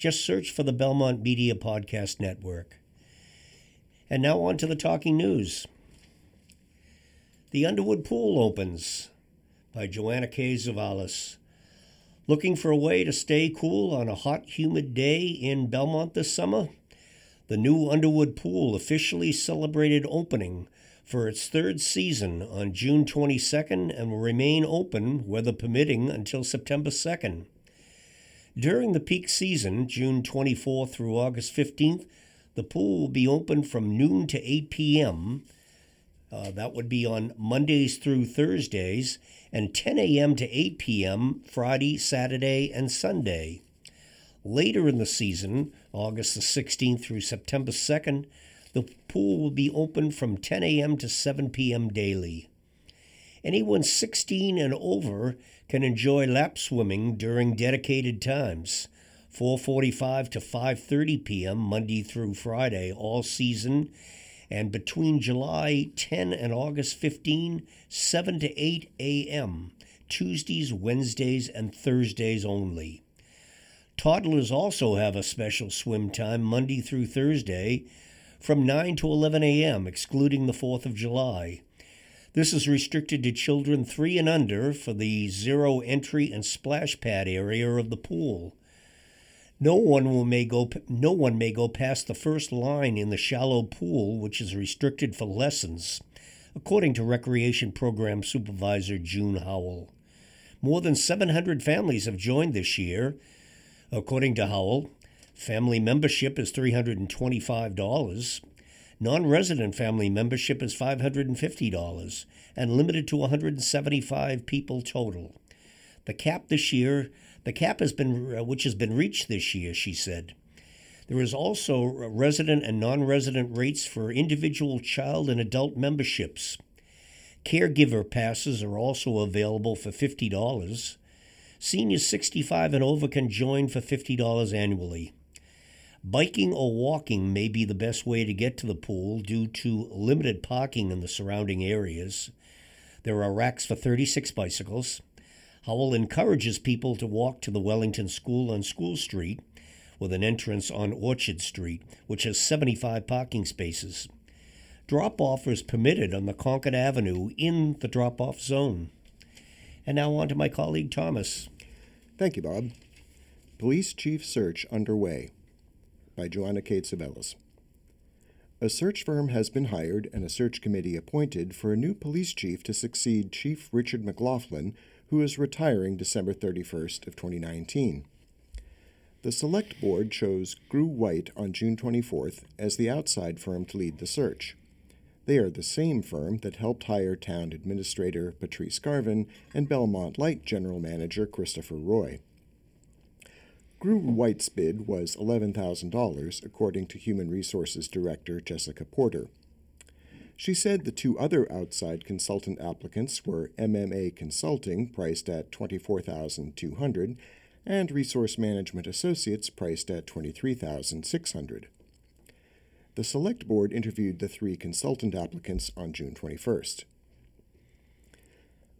Just search for the Belmont Media Podcast Network. And now on to the talking news. The Underwood Pool opens by Joanna K. Tzouvelis. Looking for a way to stay cool on a hot, humid day in Belmont this summer? The new Underwood Pool officially celebrated opening for its third season on June 22nd and will remain open, weather permitting, until September 2nd. During the peak season, June 24th through August 15th, the pool will be open from noon to 8 p.m. Uh, that would be on Mondays through Thursdays, and 10 a.m. to 8 p.m. Friday, Saturday, and Sunday. Later in the season, August the 16th through September 2nd, the pool will be open from 10 a.m. to 7 p.m. daily. Anyone 16 and over can enjoy lap swimming during dedicated times, 4:45 to 5:30 p.m. Monday through Friday all season, and between July 10 and August 15, 7 to 8 a.m. Tuesdays, Wednesdays, and Thursdays only. Toddlers also have a special swim time Monday through Thursday from 9 to 11 a.m., excluding the 4th of July. This is restricted to children 3 and under for the zero entry and splash pad area of the pool. No one will may go no one may go past the first line in the shallow pool which is restricted for lessons, according to Recreation Program Supervisor June Howell. More than 700 families have joined this year. According to Howell, Family membership is $325. Non resident family membership is $550 and limited to 175 people total. The cap this year, the cap has been, uh, which has been reached this year, she said. There is also resident and non resident rates for individual child and adult memberships. Caregiver passes are also available for $50. Seniors 65 and over can join for $50 annually. Biking or walking may be the best way to get to the pool due to limited parking in the surrounding areas. There are racks for 36 bicycles. Howell encourages people to walk to the Wellington School on School Street with an entrance on Orchard Street, which has 75 parking spaces. Drop off is permitted on the Concord Avenue in the drop off zone. And now on to my colleague Thomas. Thank you, Bob. Police chief search underway by Joanna Kate Tzouvelis. A search firm has been hired and a search committee appointed for a new police chief to succeed Chief Richard McLaughlin, who is retiring December 31st of 2019. The select board chose Grew White on June 24th as the outside firm to lead the search. They are the same firm that helped hire town administrator Patrice Garvin and Belmont Light general manager Christopher Roy. Grew White's bid was $11,000, according to Human Resources Director Jessica Porter. She said the two other outside consultant applicants were MMA Consulting, priced at 24,200, and Resource Management Associates, priced at 23,600. The Select Board interviewed the three consultant applicants on June 21st.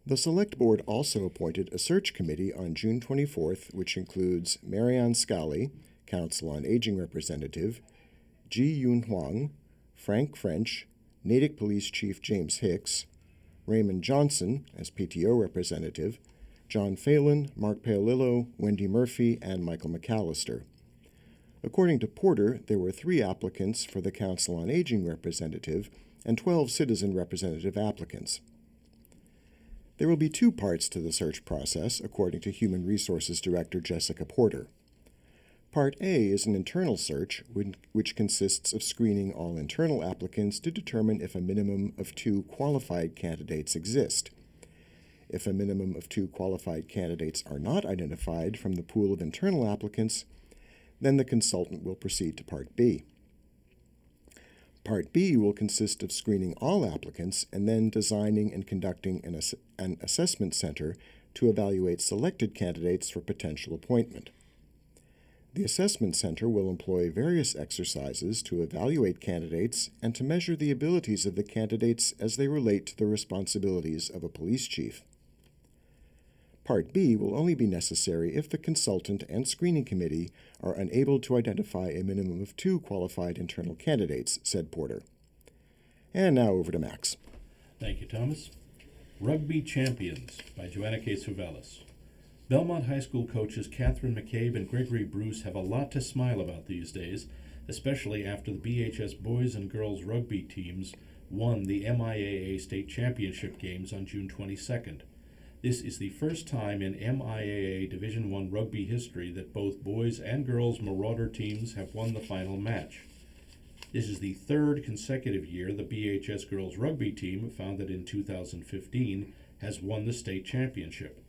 The Select Board also appointed a search committee on June 24th, which includes Marianne Scally, Council on Aging Representative, Ji Yun Huang, Frank French, Natick Police Chief James Hicks, Raymond Johnson as PTO representative, John Phelan, Mark Paolillo, Wendy Murphy, and Michael McAllister. According to Porter, there were three applicants for the Council on Aging representative and 12 citizen representative applicants. There will be two parts to the search process, according to Human Resources Director Jessica Porter. Part A is an internal search, which consists of screening all internal applicants to determine if a minimum of two qualified candidates exist. If a minimum of two qualified candidates are not identified from the pool of internal applicants, then the consultant will proceed to Part B. Part B will consist of screening all applicants and then designing and conducting an, ass- an assessment center to evaluate selected candidates for potential appointment. The Assessment Center will employ various exercises to evaluate candidates and to measure the abilities of the candidates as they relate to the responsibilities of a police chief. Part B will only be necessary if the consultant and screening committee are unable to identify a minimum of two qualified internal candidates, said Porter. And now over to Max. Thank you, Thomas. Rugby Champions by Joanna K. Tzouvelis. Belmont High School coaches Catherine McCabe and Gregory Bruce have a lot to smile about these days, especially after the BHS boys and girls rugby teams won the MIAA state championship games on June 22nd. This is the first time in MIAA Division I rugby history that both boys and girls Marauder teams have won the final match. This is the third consecutive year the BHS girls rugby team, founded in 2015, has won the state championship.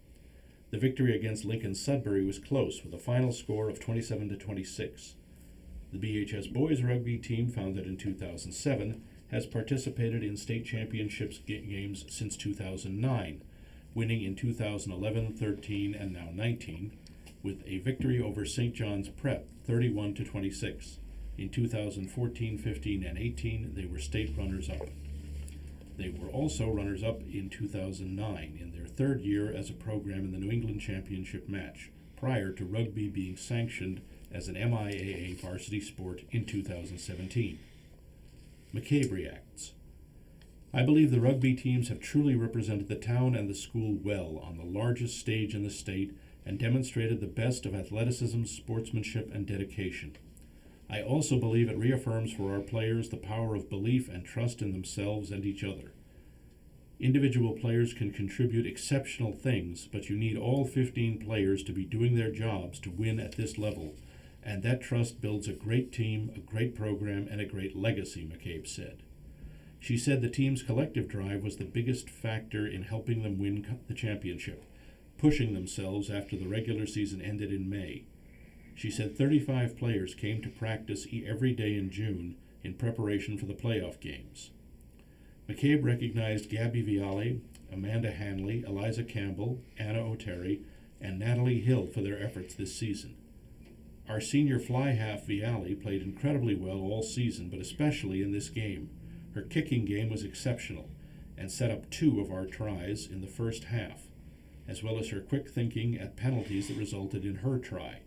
The victory against Lincoln Sudbury was close with a final score of 27 to 26. The BHS boys rugby team, founded in 2007, has participated in state championships games since 2009 winning in 2011, 13, and now 19, with a victory over St. John's Prep 31 to 26. In 2014, 15, and 18, they were state runners up. They were also runners up in 2009 in their third year as a program in the New England Championship match, prior to rugby being sanctioned as an MIAA varsity sport in 2017. McCabe reacts. I believe the rugby teams have truly represented the town and the school well on the largest stage in the state and demonstrated the best of athleticism, sportsmanship, and dedication. I also believe it reaffirms for our players the power of belief and trust in themselves and each other. Individual players can contribute exceptional things, but you need all 15 players to be doing their jobs to win at this level, and that trust builds a great team, a great program, and a great legacy, McCabe said. She said the team's collective drive was the biggest factor in helping them win the championship, pushing themselves after the regular season ended in May. She said 35 players came to practice every day in June in preparation for the playoff games. McCabe recognized Gabby Viale, Amanda Hanley, Eliza Campbell, Anna O'Terry, and Natalie Hill for their efforts this season. Our senior fly half Viale played incredibly well all season, but especially in this game. Her kicking game was exceptional and set up two of our tries in the first half, as well as her quick thinking at penalties that resulted in her try.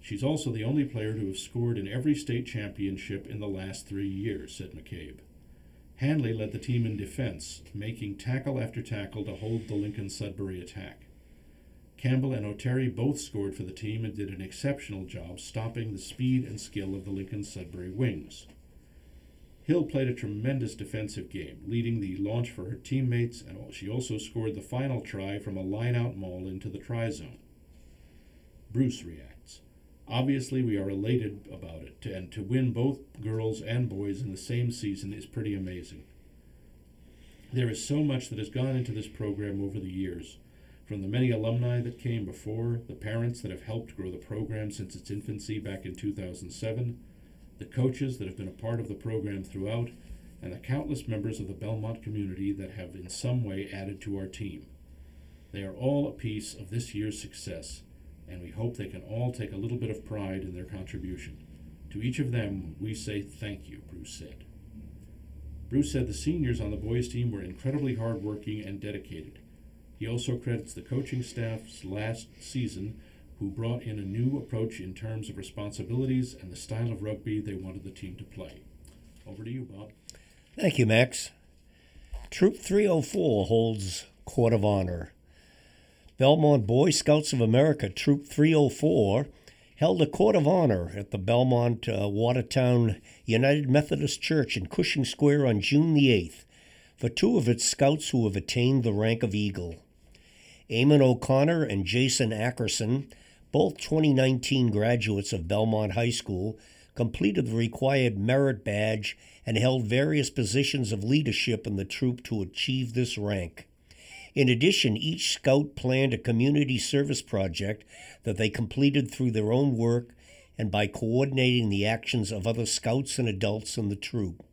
She's also the only player to have scored in every state championship in the last three years, said McCabe. Hanley led the team in defense, making tackle after tackle to hold the Lincoln Sudbury attack. Campbell and O'Terry both scored for the team and did an exceptional job stopping the speed and skill of the Lincoln Sudbury wings. Hill played a tremendous defensive game, leading the launch for her teammates, and she also scored the final try from a line out maul into the try zone. Bruce reacts. Obviously, we are elated about it, and to win both girls and boys in the same season is pretty amazing. There is so much that has gone into this program over the years, from the many alumni that came before, the parents that have helped grow the program since its infancy back in 2007, the coaches that have been a part of the program throughout, and the countless members of the Belmont community that have in some way added to our team. They are all a piece of this year's success, and we hope they can all take a little bit of pride in their contribution. To each of them, we say thank you, Bruce said. Bruce said the seniors on the boys' team were incredibly hardworking and dedicated. He also credits the coaching staff's last season who brought in a new approach in terms of responsibilities and the style of rugby they wanted the team to play. Over to you, Bob. Thank you, Max. Troop 304 holds Court of Honor. Belmont Boy Scouts of America Troop 304 held a Court of Honor at the Belmont uh, Watertown United Methodist Church in Cushing Square on June the 8th for two of its scouts who have attained the rank of Eagle. Eamon O'Connor and Jason Ackerson both 2019 graduates of Belmont High School completed the required merit badge and held various positions of leadership in the troop to achieve this rank. In addition, each scout planned a community service project that they completed through their own work and by coordinating the actions of other scouts and adults in the troop.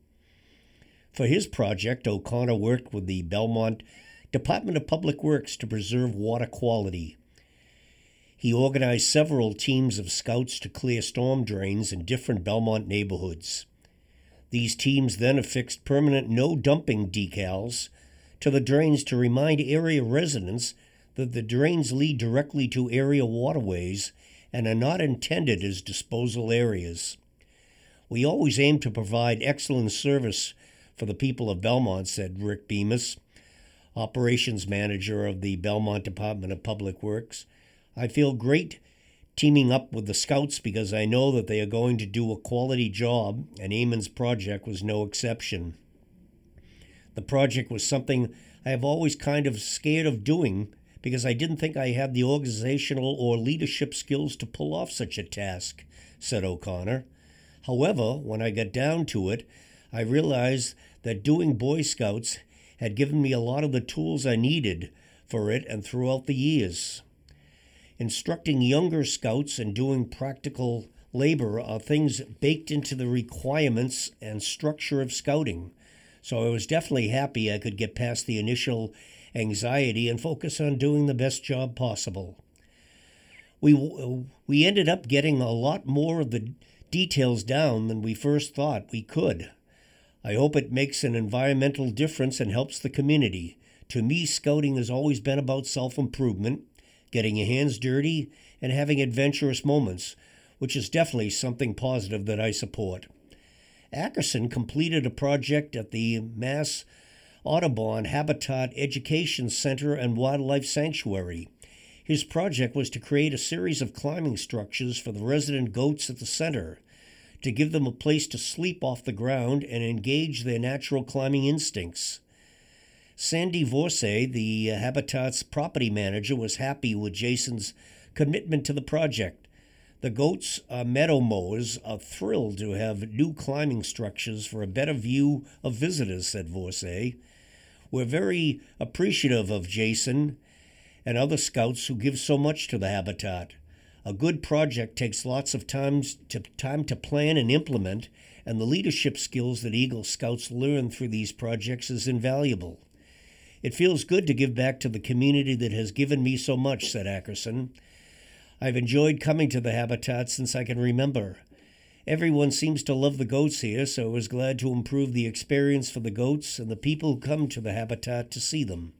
For his project, O'Connor worked with the Belmont Department of Public Works to preserve water quality. He organized several teams of scouts to clear storm drains in different Belmont neighborhoods. These teams then affixed permanent no dumping decals to the drains to remind area residents that the drains lead directly to area waterways and are not intended as disposal areas. We always aim to provide excellent service for the people of Belmont, said Rick Bemis, operations manager of the Belmont Department of Public Works. I feel great teaming up with the Scouts because I know that they are going to do a quality job, and Eamon's project was no exception. The project was something I have always kind of scared of doing because I didn't think I had the organizational or leadership skills to pull off such a task, said O'Connor. However, when I got down to it, I realized that doing Boy Scouts had given me a lot of the tools I needed for it and throughout the years. Instructing younger scouts and doing practical labor are things baked into the requirements and structure of scouting. So I was definitely happy I could get past the initial anxiety and focus on doing the best job possible. We, we ended up getting a lot more of the details down than we first thought we could. I hope it makes an environmental difference and helps the community. To me, scouting has always been about self improvement, getting your hands dirty, and having adventurous moments, which is definitely something positive that I support. Ackerson completed a project at the Mass Audubon Habitat Education Center and Wildlife Sanctuary. His project was to create a series of climbing structures for the resident goats at the center to give them a place to sleep off the ground and engage their natural climbing instincts. Sandy Vorsey, the Habitat's property manager, was happy with Jason's commitment to the project. The goats uh, meadow mowers are thrilled to have new climbing structures for a better view of visitors, said Vorsey. We're very appreciative of Jason and other scouts who give so much to the habitat. A good project takes lots of to, time to plan and implement, and the leadership skills that Eagle Scouts learn through these projects is invaluable. It feels good to give back to the community that has given me so much, said Ackerson. I've enjoyed coming to the habitat since I can remember. Everyone seems to love the goats here, so I was glad to improve the experience for the goats and the people who come to the habitat to see them.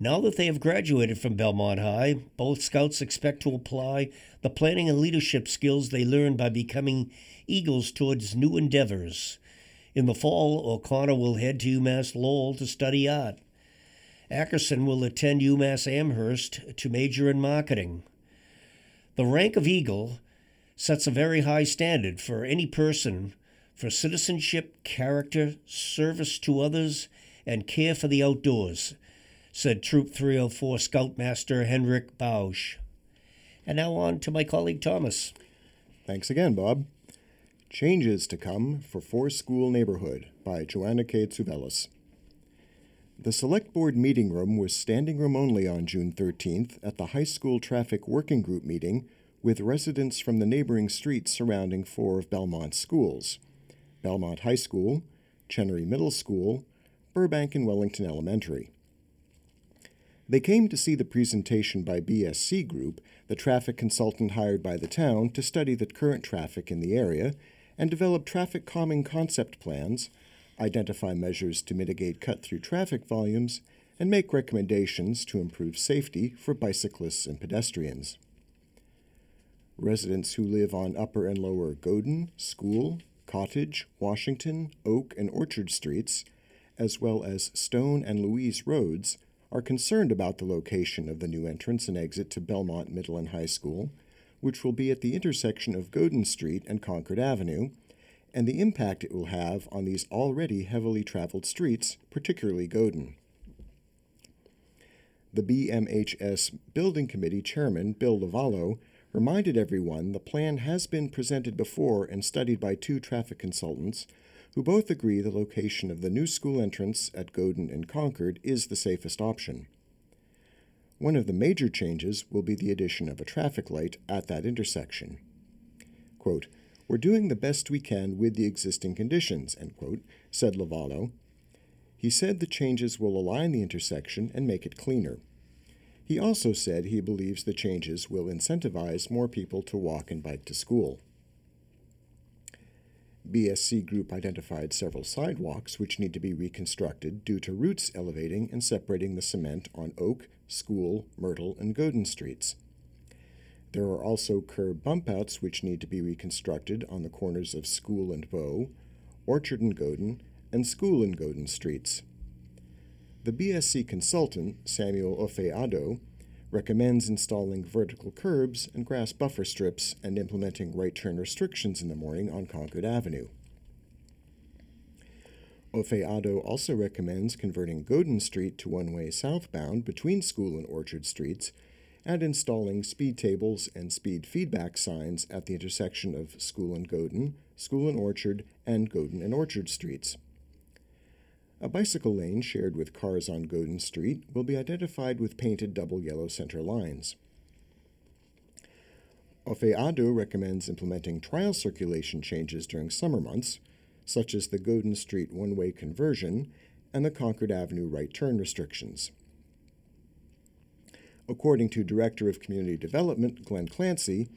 Now that they have graduated from Belmont High, both scouts expect to apply the planning and leadership skills they learned by becoming Eagles towards new endeavors. In the fall, O'Connor will head to UMass Lowell to study art. Ackerson will attend UMass Amherst to major in marketing. The rank of Eagle sets a very high standard for any person for citizenship, character, service to others, and care for the outdoors said Troop 304 Scoutmaster Henrik Bausch. And now on to my colleague Thomas. Thanks again, Bob. Changes to Come for Four School Neighborhood by Joanna K. Tzouvelis. The Select Board meeting room was standing room only on June 13th at the High School Traffic Working Group meeting with residents from the neighboring streets surrounding four of Belmont's schools Belmont High School, Chenery Middle School, Burbank and Wellington Elementary. They came to see the presentation by BSC Group, the traffic consultant hired by the town to study the current traffic in the area and develop traffic calming concept plans, identify measures to mitigate cut through traffic volumes, and make recommendations to improve safety for bicyclists and pedestrians. Residents who live on Upper and Lower Goden, School, Cottage, Washington, Oak, and Orchard Streets, as well as Stone and Louise Roads, are concerned about the location of the new entrance and exit to Belmont Middle and High School, which will be at the intersection of Goden Street and Concord Avenue, and the impact it will have on these already heavily traveled streets, particularly Goden. The BMHS Building Committee Chairman, Bill Lovallo, reminded everyone the plan has been presented before and studied by two traffic consultants who both agree the location of the new school entrance at Goden and Concord is the safest option. One of the major changes will be the addition of a traffic light at that intersection. Quote, We're doing the best we can with the existing conditions, end quote, said Lovallo. He said the changes will align the intersection and make it cleaner. He also said he believes the changes will incentivize more people to walk and bike to school. BSC Group identified several sidewalks which need to be reconstructed due to roots elevating and separating the cement on Oak, School, Myrtle, and Goden streets. There are also curb bump outs which need to be reconstructed on the corners of School and Bow, Orchard and Goden, and School and Goden streets. The BSC consultant, Samuel Ofeado, recommends installing vertical curbs and grass buffer strips and implementing right turn restrictions in the morning on Concord Avenue. Ofeado also recommends converting Goden Street to one way southbound between School and Orchard Streets and installing speed tables and speed feedback signs at the intersection of School and Goden, School and Orchard, and Goden and Orchard Streets. A bicycle lane shared with cars on Goden Street will be identified with painted double yellow center lines. Ofeado recommends implementing trial circulation changes during summer months, such as the Goden Street one way conversion and the Concord Avenue right turn restrictions. According to Director of Community Development Glenn Clancy,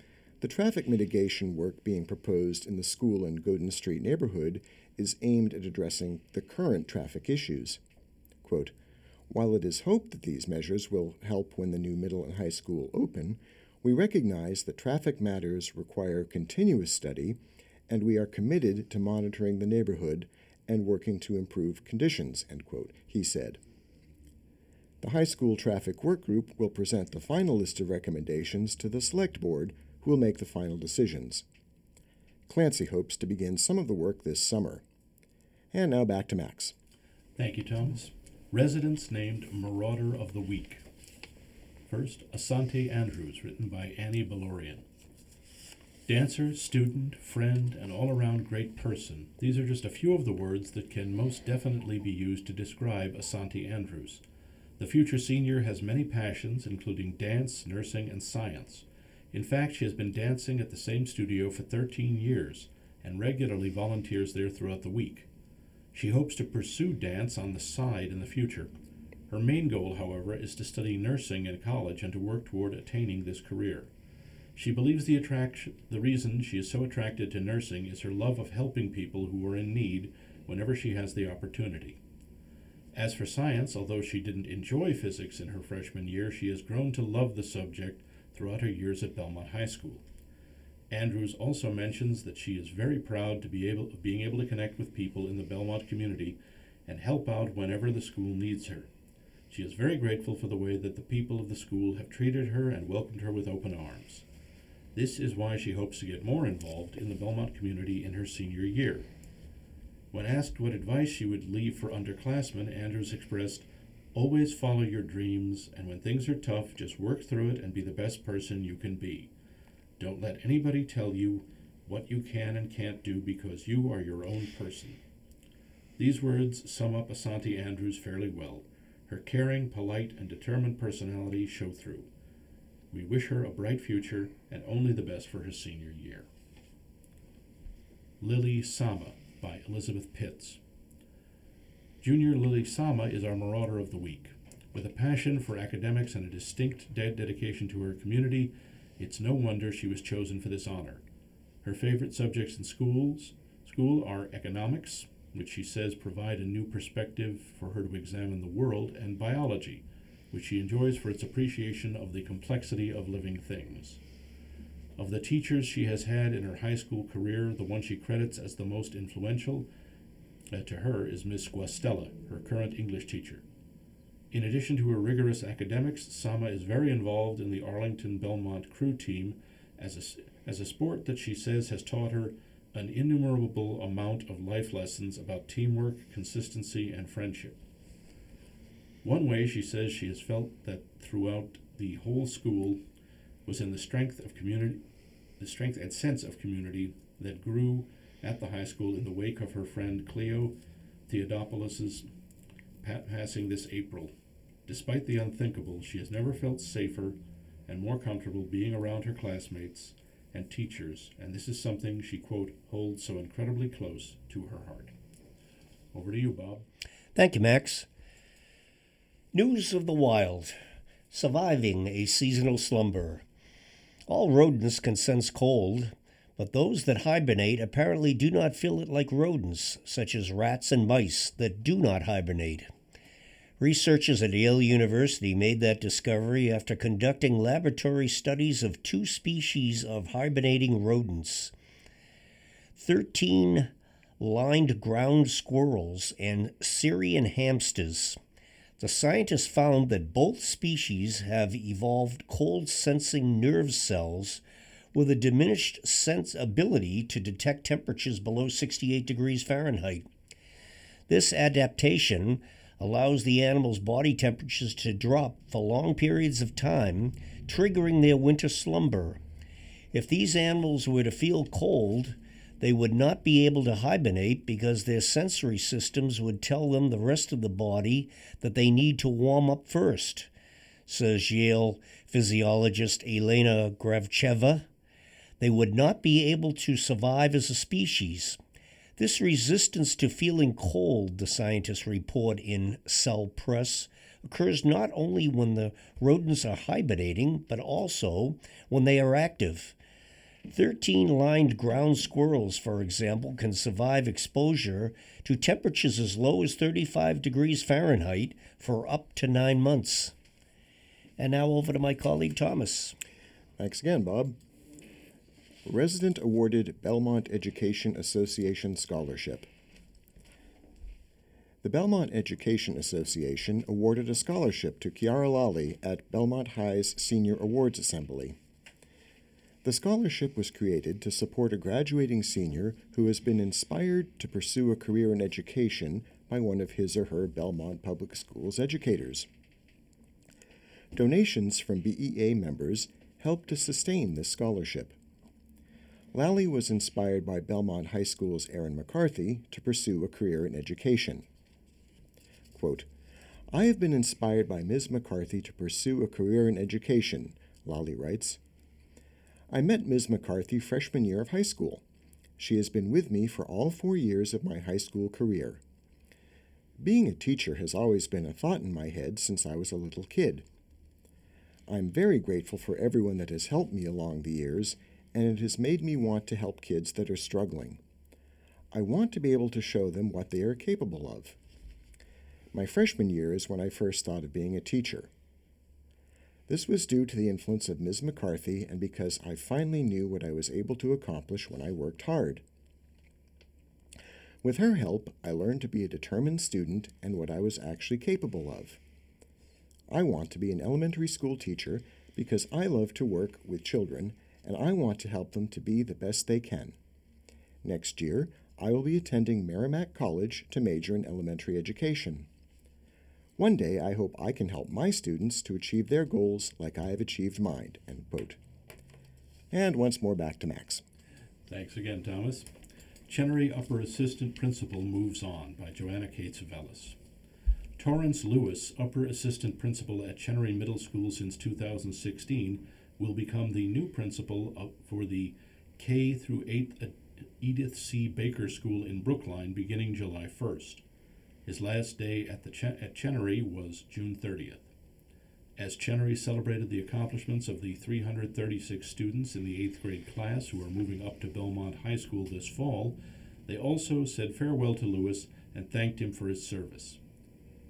the traffic mitigation work being proposed in the school and Goden Street neighborhood is aimed at addressing the current traffic issues. Quote, While it is hoped that these measures will help when the new middle and high school open, we recognize that traffic matters require continuous study, and we are committed to monitoring the neighborhood and working to improve conditions, end quote, he said. The high school traffic work group will present the final list of recommendations to the select board, who will make the final decisions. Clancy hopes to begin some of the work this summer. And now back to Max. Thank you, Thomas. Residents named Marauder of the Week. First, Asante Andrews, written by Annie Balorian. Dancer, student, friend, and all around great person. These are just a few of the words that can most definitely be used to describe Asante Andrews. The future senior has many passions, including dance, nursing, and science. In fact, she has been dancing at the same studio for 13 years and regularly volunteers there throughout the week. She hopes to pursue dance on the side in the future. Her main goal, however, is to study nursing in college and to work toward attaining this career. She believes the attraction the reason she is so attracted to nursing is her love of helping people who are in need whenever she has the opportunity. As for science, although she didn't enjoy physics in her freshman year, she has grown to love the subject throughout her years at Belmont High School. Andrews also mentions that she is very proud to be able of being able to connect with people in the Belmont community and help out whenever the school needs her. She is very grateful for the way that the people of the school have treated her and welcomed her with open arms. This is why she hopes to get more involved in the Belmont community in her senior year. When asked what advice she would leave for underclassmen, Andrews expressed, Always follow your dreams, and when things are tough, just work through it and be the best person you can be. Don't let anybody tell you what you can and can't do because you are your own person. These words sum up Asante Andrews fairly well. Her caring, polite, and determined personality show through. We wish her a bright future and only the best for her senior year. Lily Sama by Elizabeth Pitts. Junior Lily Sama is our Marauder of the Week. With a passion for academics and a distinct de- dedication to her community, it's no wonder she was chosen for this honor. Her favorite subjects in schools school are economics, which she says provide a new perspective for her to examine the world, and biology, which she enjoys for its appreciation of the complexity of living things. Of the teachers she has had in her high school career, the one she credits as the most influential uh, to her is Miss Guastella, her current English teacher. In addition to her rigorous academics, Sama is very involved in the Arlington Belmont crew team as a, as a sport that she says has taught her an innumerable amount of life lessons about teamwork, consistency, and friendship. One way she says she has felt that throughout the whole school was in the strength of community, the strength and sense of community that grew at the high school in the wake of her friend Cleo Theodopoulos's passing this April. Despite the unthinkable, she has never felt safer and more comfortable being around her classmates and teachers, and this is something she, quote, holds so incredibly close to her heart. Over to you, Bob. Thank you, Max. News of the wild surviving a seasonal slumber. All rodents can sense cold, but those that hibernate apparently do not feel it like rodents, such as rats and mice that do not hibernate. Researchers at Yale University made that discovery after conducting laboratory studies of two species of hibernating rodents 13 lined ground squirrels and Syrian hamsters. The scientists found that both species have evolved cold sensing nerve cells with a diminished sense ability to detect temperatures below 68 degrees Fahrenheit. This adaptation allows the animal's body temperatures to drop for long periods of time, triggering their winter slumber. If these animals were to feel cold, they would not be able to hibernate because their sensory systems would tell them the rest of the body that they need to warm up first, says Yale physiologist Elena Gracheva. They would not be able to survive as a species. This resistance to feeling cold, the scientists report in Cell Press, occurs not only when the rodents are hibernating, but also when they are active. 13 lined ground squirrels, for example, can survive exposure to temperatures as low as 35 degrees Fahrenheit for up to nine months. And now over to my colleague Thomas. Thanks again, Bob. Resident awarded Belmont Education Association Scholarship. The Belmont Education Association awarded a scholarship to Kiara Lally at Belmont High's Senior Awards Assembly. The scholarship was created to support a graduating senior who has been inspired to pursue a career in education by one of his or her Belmont Public Schools educators. Donations from BEA members helped to sustain this scholarship. Lally was inspired by Belmont High School's Aaron McCarthy to pursue a career in education. Quote, I have been inspired by Ms. McCarthy to pursue a career in education, Lally writes. I met Ms. McCarthy freshman year of high school. She has been with me for all four years of my high school career. Being a teacher has always been a thought in my head since I was a little kid. I'm very grateful for everyone that has helped me along the years and it has made me want to help kids that are struggling. I want to be able to show them what they are capable of. My freshman year is when I first thought of being a teacher. This was due to the influence of Ms. McCarthy and because I finally knew what I was able to accomplish when I worked hard. With her help, I learned to be a determined student and what I was actually capable of. I want to be an elementary school teacher because I love to work with children and I want to help them to be the best they can. Next year, I will be attending Merrimack College to major in elementary education. One day, I hope I can help my students to achieve their goals like I have achieved mine. End quote. And once more back to Max. Thanks again, Thomas. Chenery Upper Assistant Principal moves on by Joanna Cates of Ellis. Torrance Lewis, Upper Assistant Principal at Chenery Middle School since 2016, will become the new principal for the K through 8th Edith C. Baker School in Brookline beginning July 1st. His last day at, the at Chenery was June 30th. As Chenery celebrated the accomplishments of the 336 students in the 8th grade class who are moving up to Belmont High School this fall, they also said farewell to Lewis and thanked him for his service.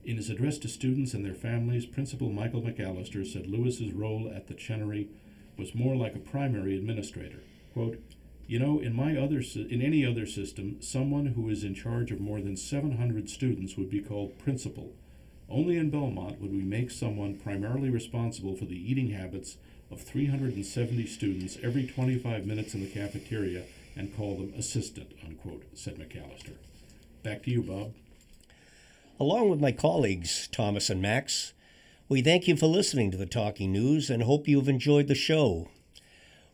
In his address to students and their families, Principal Michael McAllister said Lewis's role at the Chenery was more like a primary administrator. Quote, you know, in my other in any other system, someone who is in charge of more than 700 students would be called principal. Only in Belmont would we make someone primarily responsible for the eating habits of 370 students every 25 minutes in the cafeteria and call them assistant, unquote, said McAllister. Back to you, Bob. Along with my colleagues, Thomas and Max, we thank you for listening to the Talking News and hope you've enjoyed the show.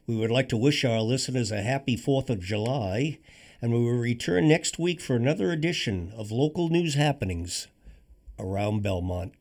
We would like to wish our listeners a happy 4th of July, and we will return next week for another edition of local news happenings around Belmont.